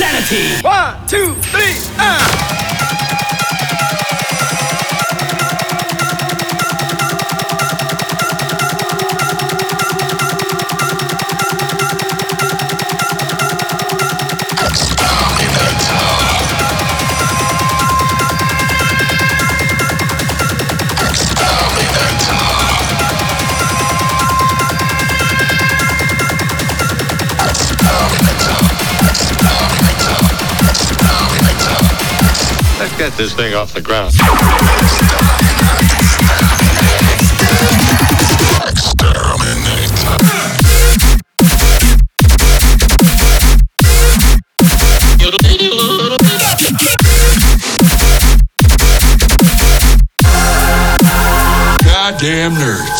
inZanity. One, two, three, this thing off the ground. Goddamn nerds.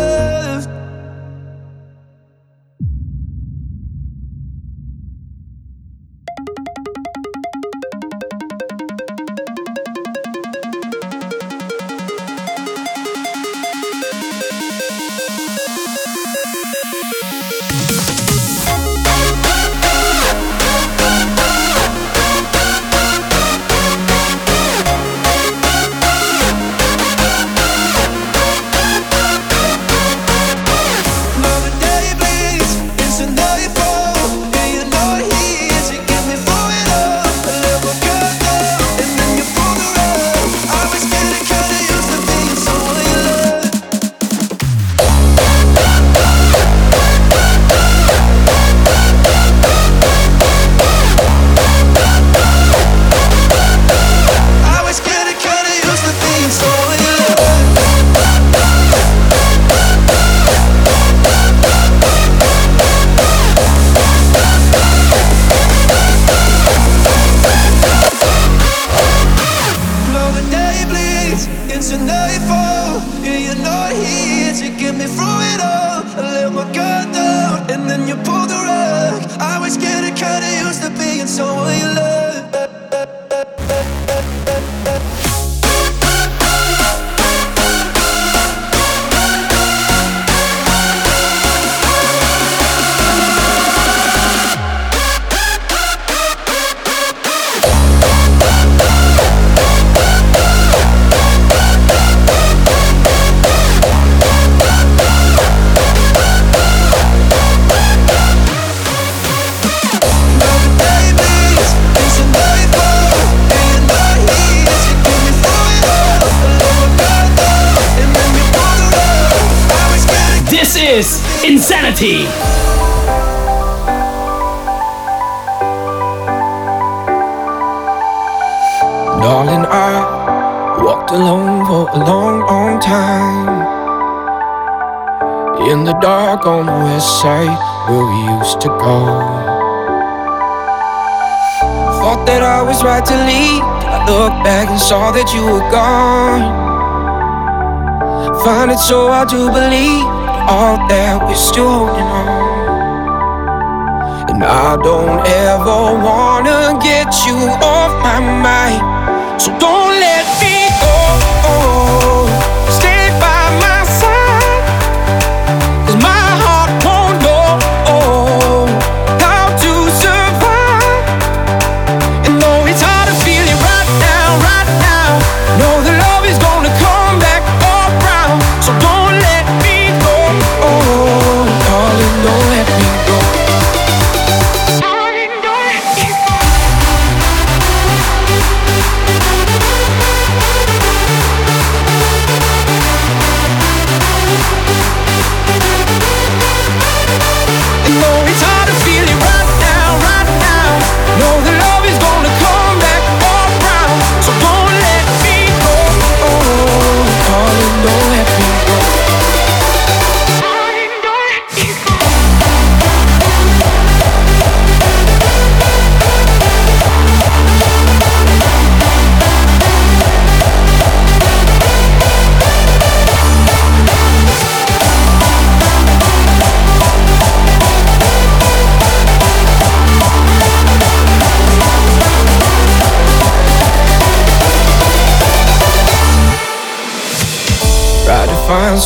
inZanity. Darling, I walked alone for a long, long time. In the dark on the west side where we used to go. Thought that I was right to leave. I looked back and saw that you were gone. Find it so hard to believe all that we're still holding on. And I don't ever wanna get you off my mind.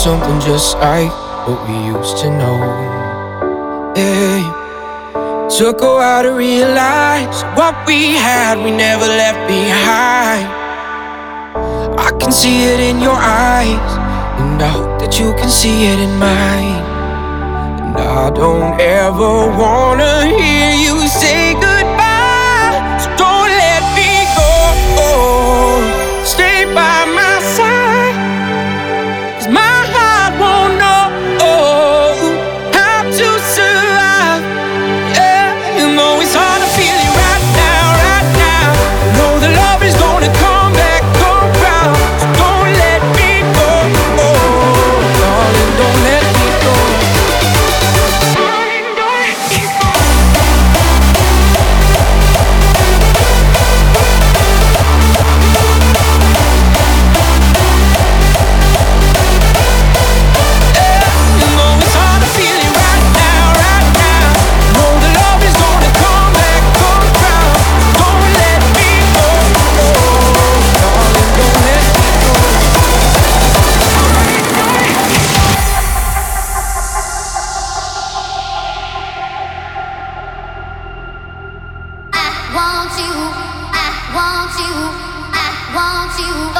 Something just like what we used to know. Yeah. Took a while to realize what we had, we never left behind. I can see it in your eyes, and I hope that you can see it in mine. And I don't ever wanna hear you you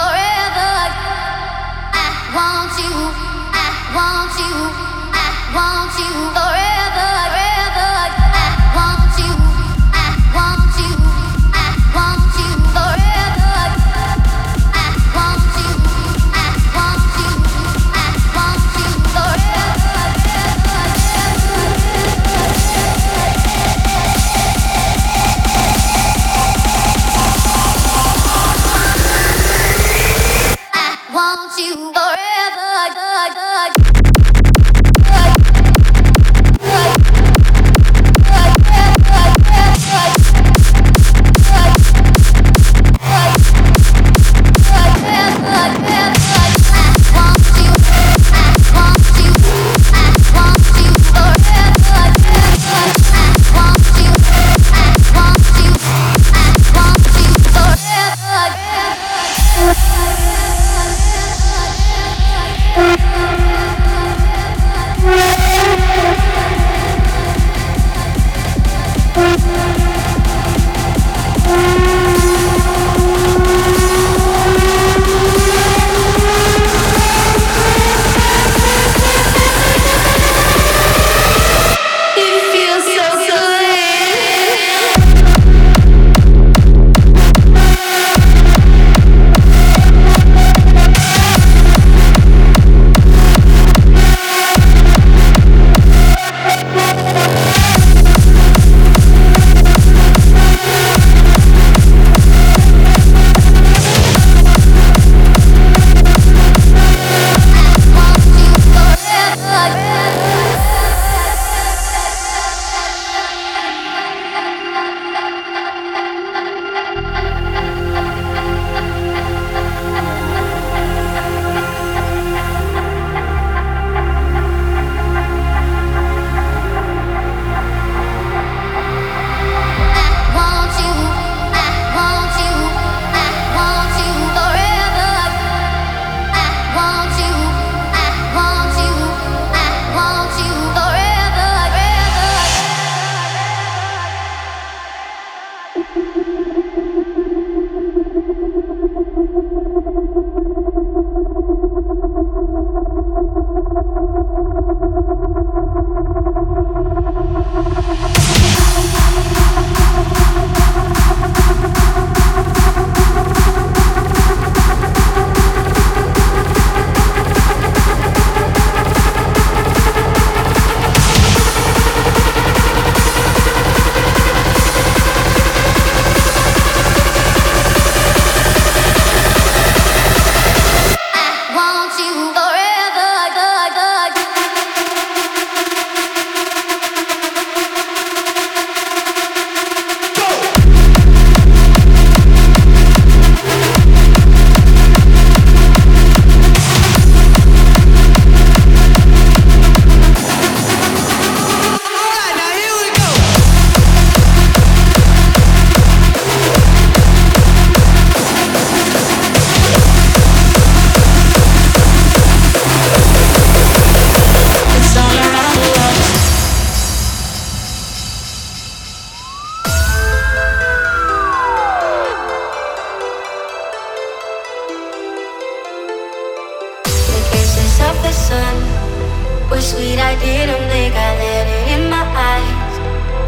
sweet, I didn't think I let it in my eyes.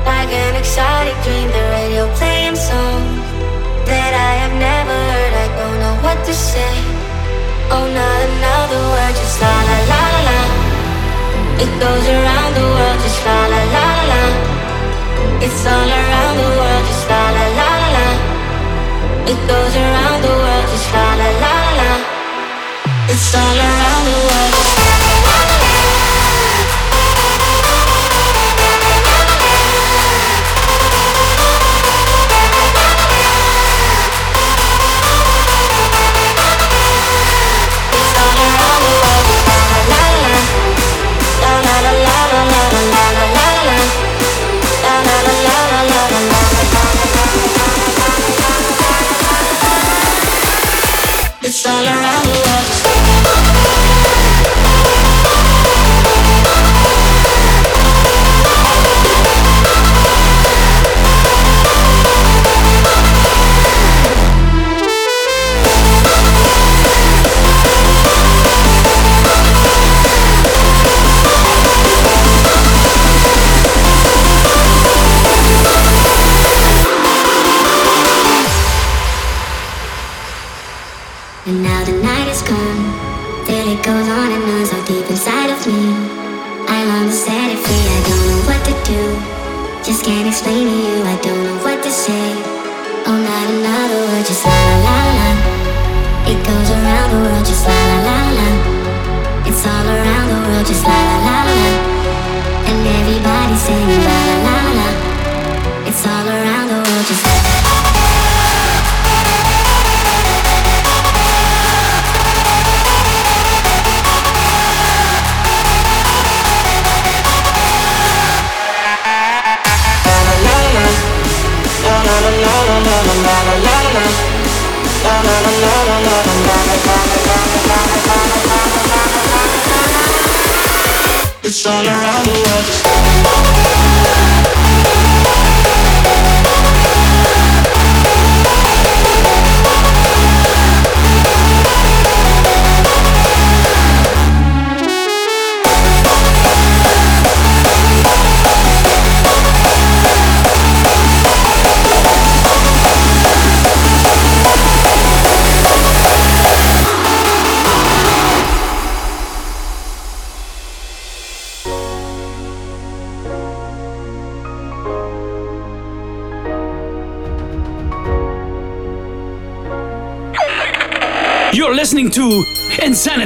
Like an exotic dream, the radio playing songs that I have never heard. I don't know what to say. Oh, not another word, just la la la la la. It goes around the world, just la la la la la. It's all around the world, just la la la la la. It goes around the world, just la la la la la. It's all around the world.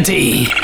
D.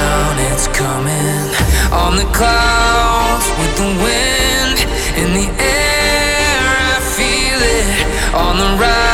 down, it's coming. On the clouds with the wind in the air, I feel it. On the rise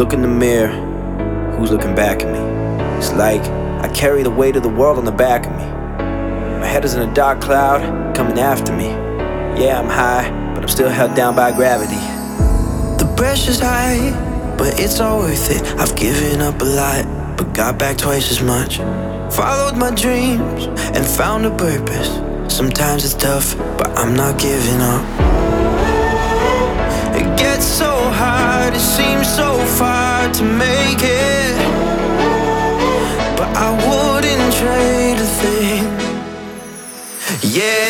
Look in the mirror, who's looking back at me? It's like I carry the weight of the world on the back of me. My head is in a dark cloud coming after me. Yeah, I'm high, but I'm still held down by gravity. The pressure's high, but it's all worth it. I've given up a lot, but got back twice as much. Followed my dreams and found a purpose. Sometimes it's tough, but I'm not giving up. So hard, it seems so far to make it. But I wouldn't trade a thing. Yeah,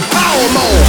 power mode.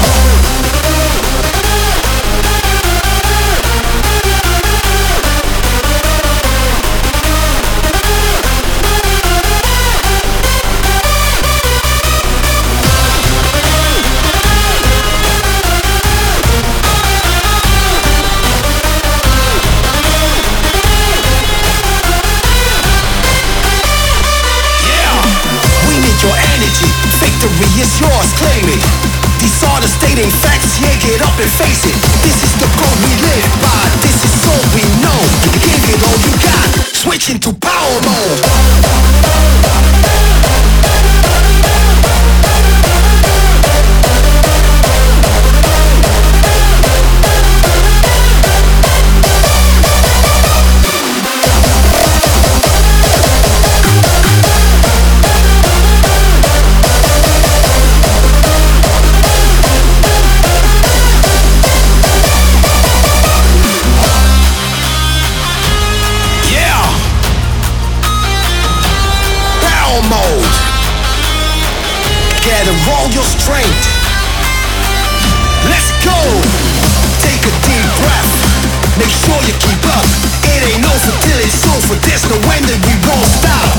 keep up. It ain't over till it's over, there's no end and we won't stop.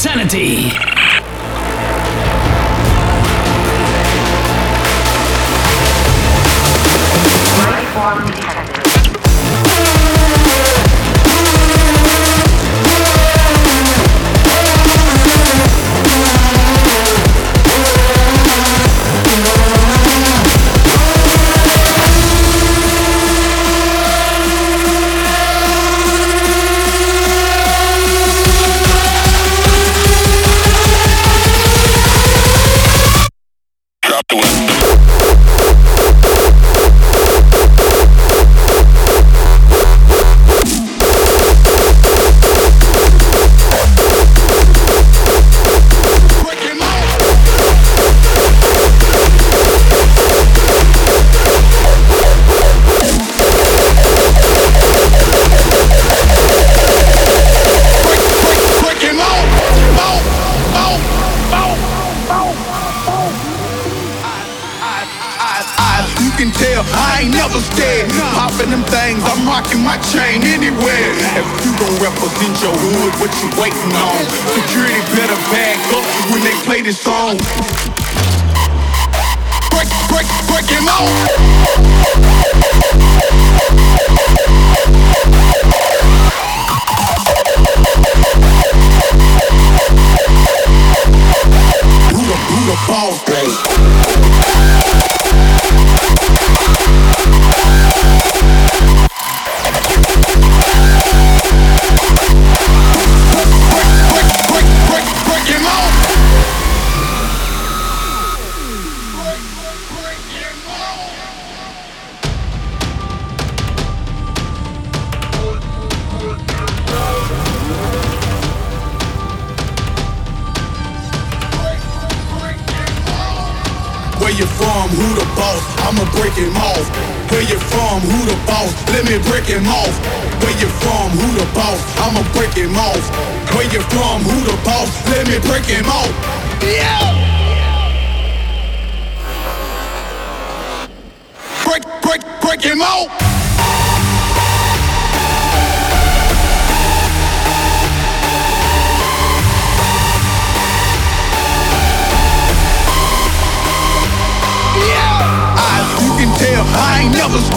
inZanity.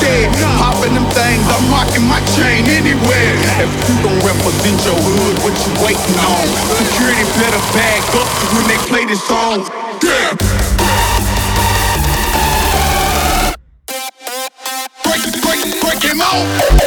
dead. Popping them things, I'm rocking my chain anywhere. If you don't represent your hood, what you waiting on? Security better back up when they play this song. Yeah. Break it, break it, break him out.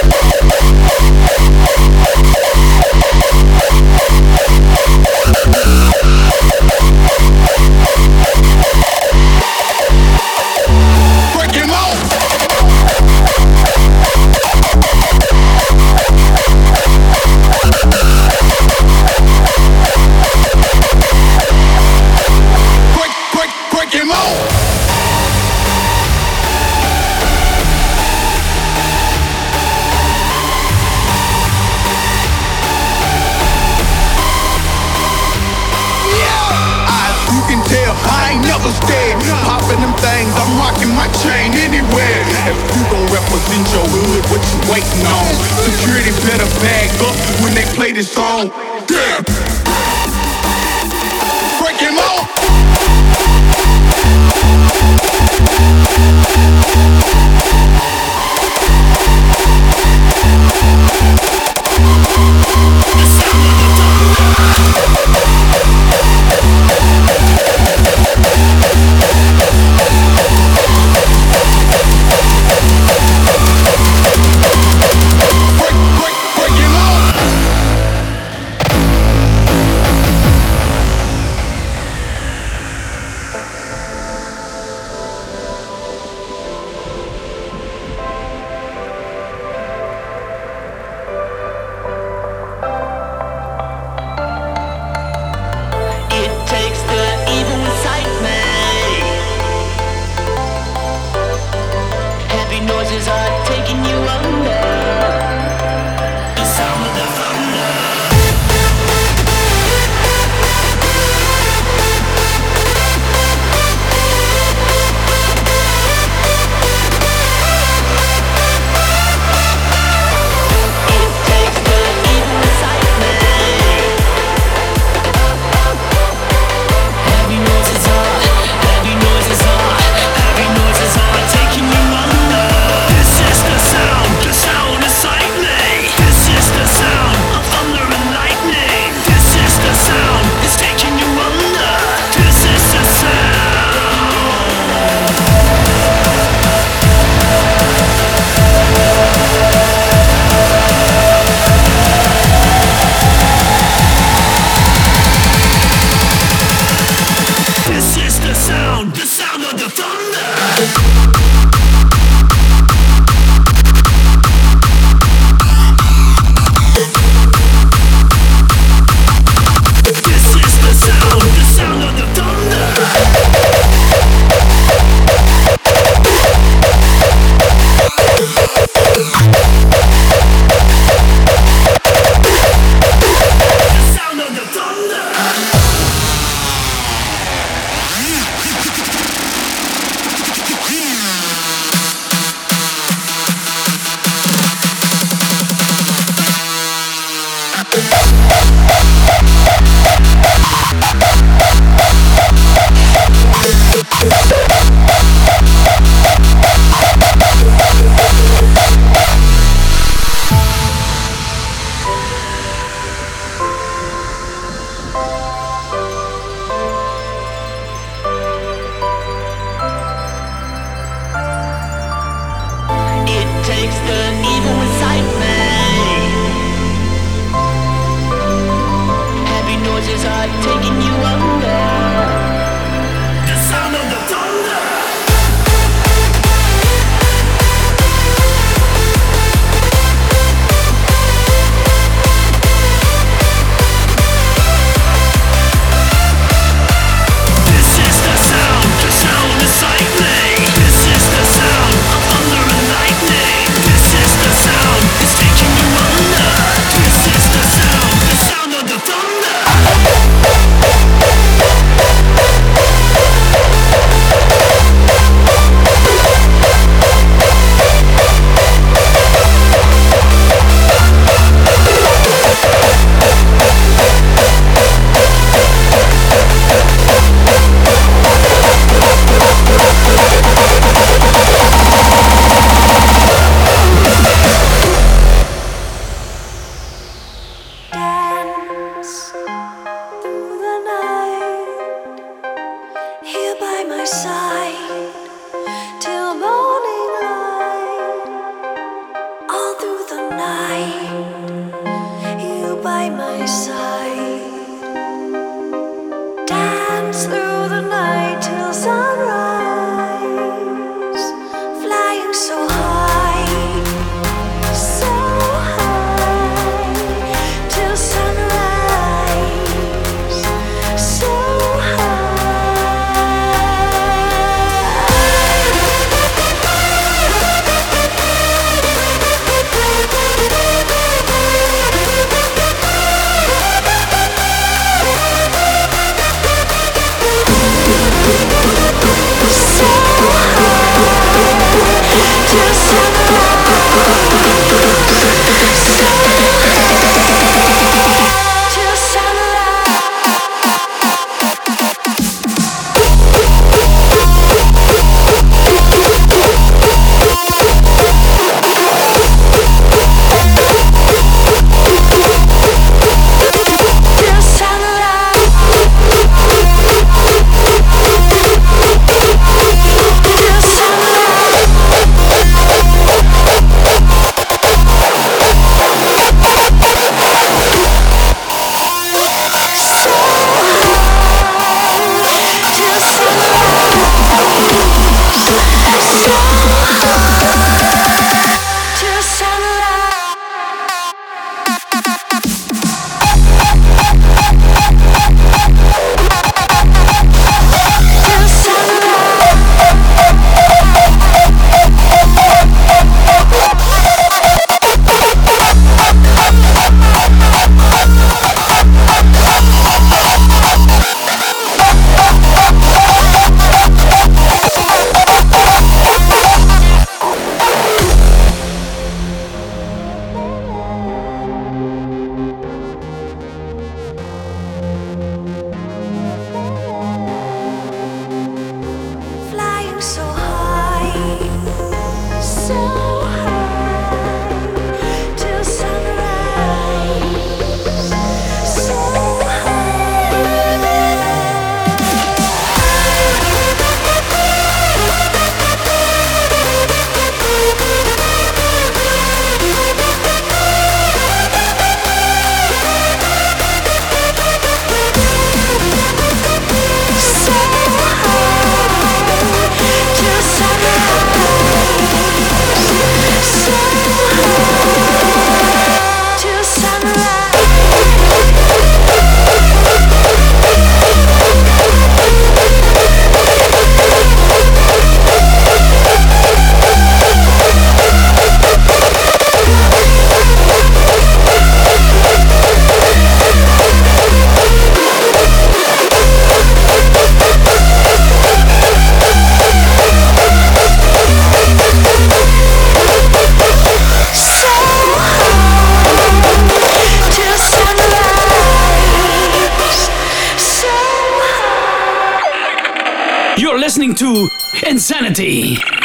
To inZanity.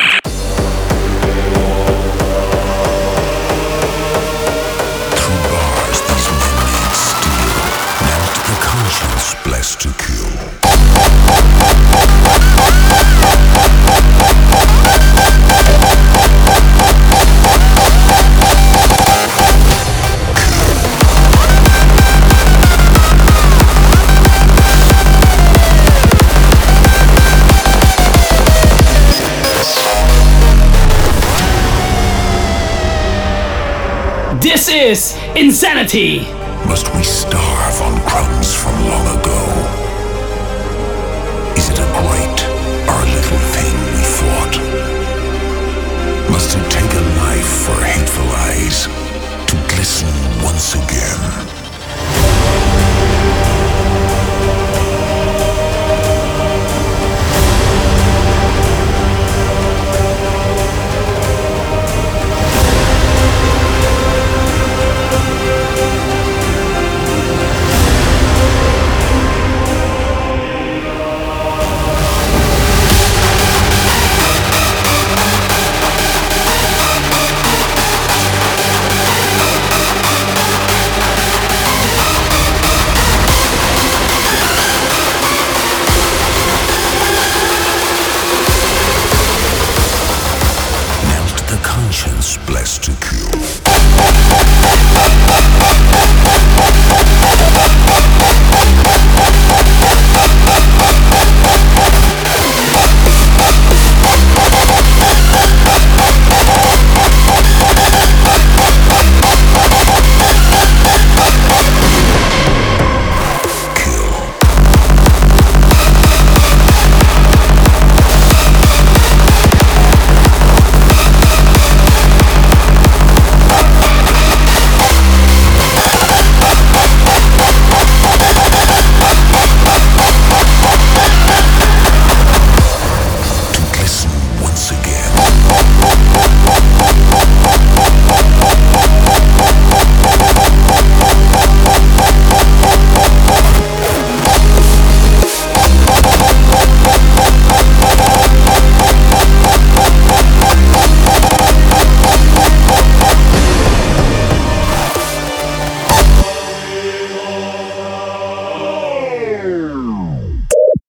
inZanity. Must we starve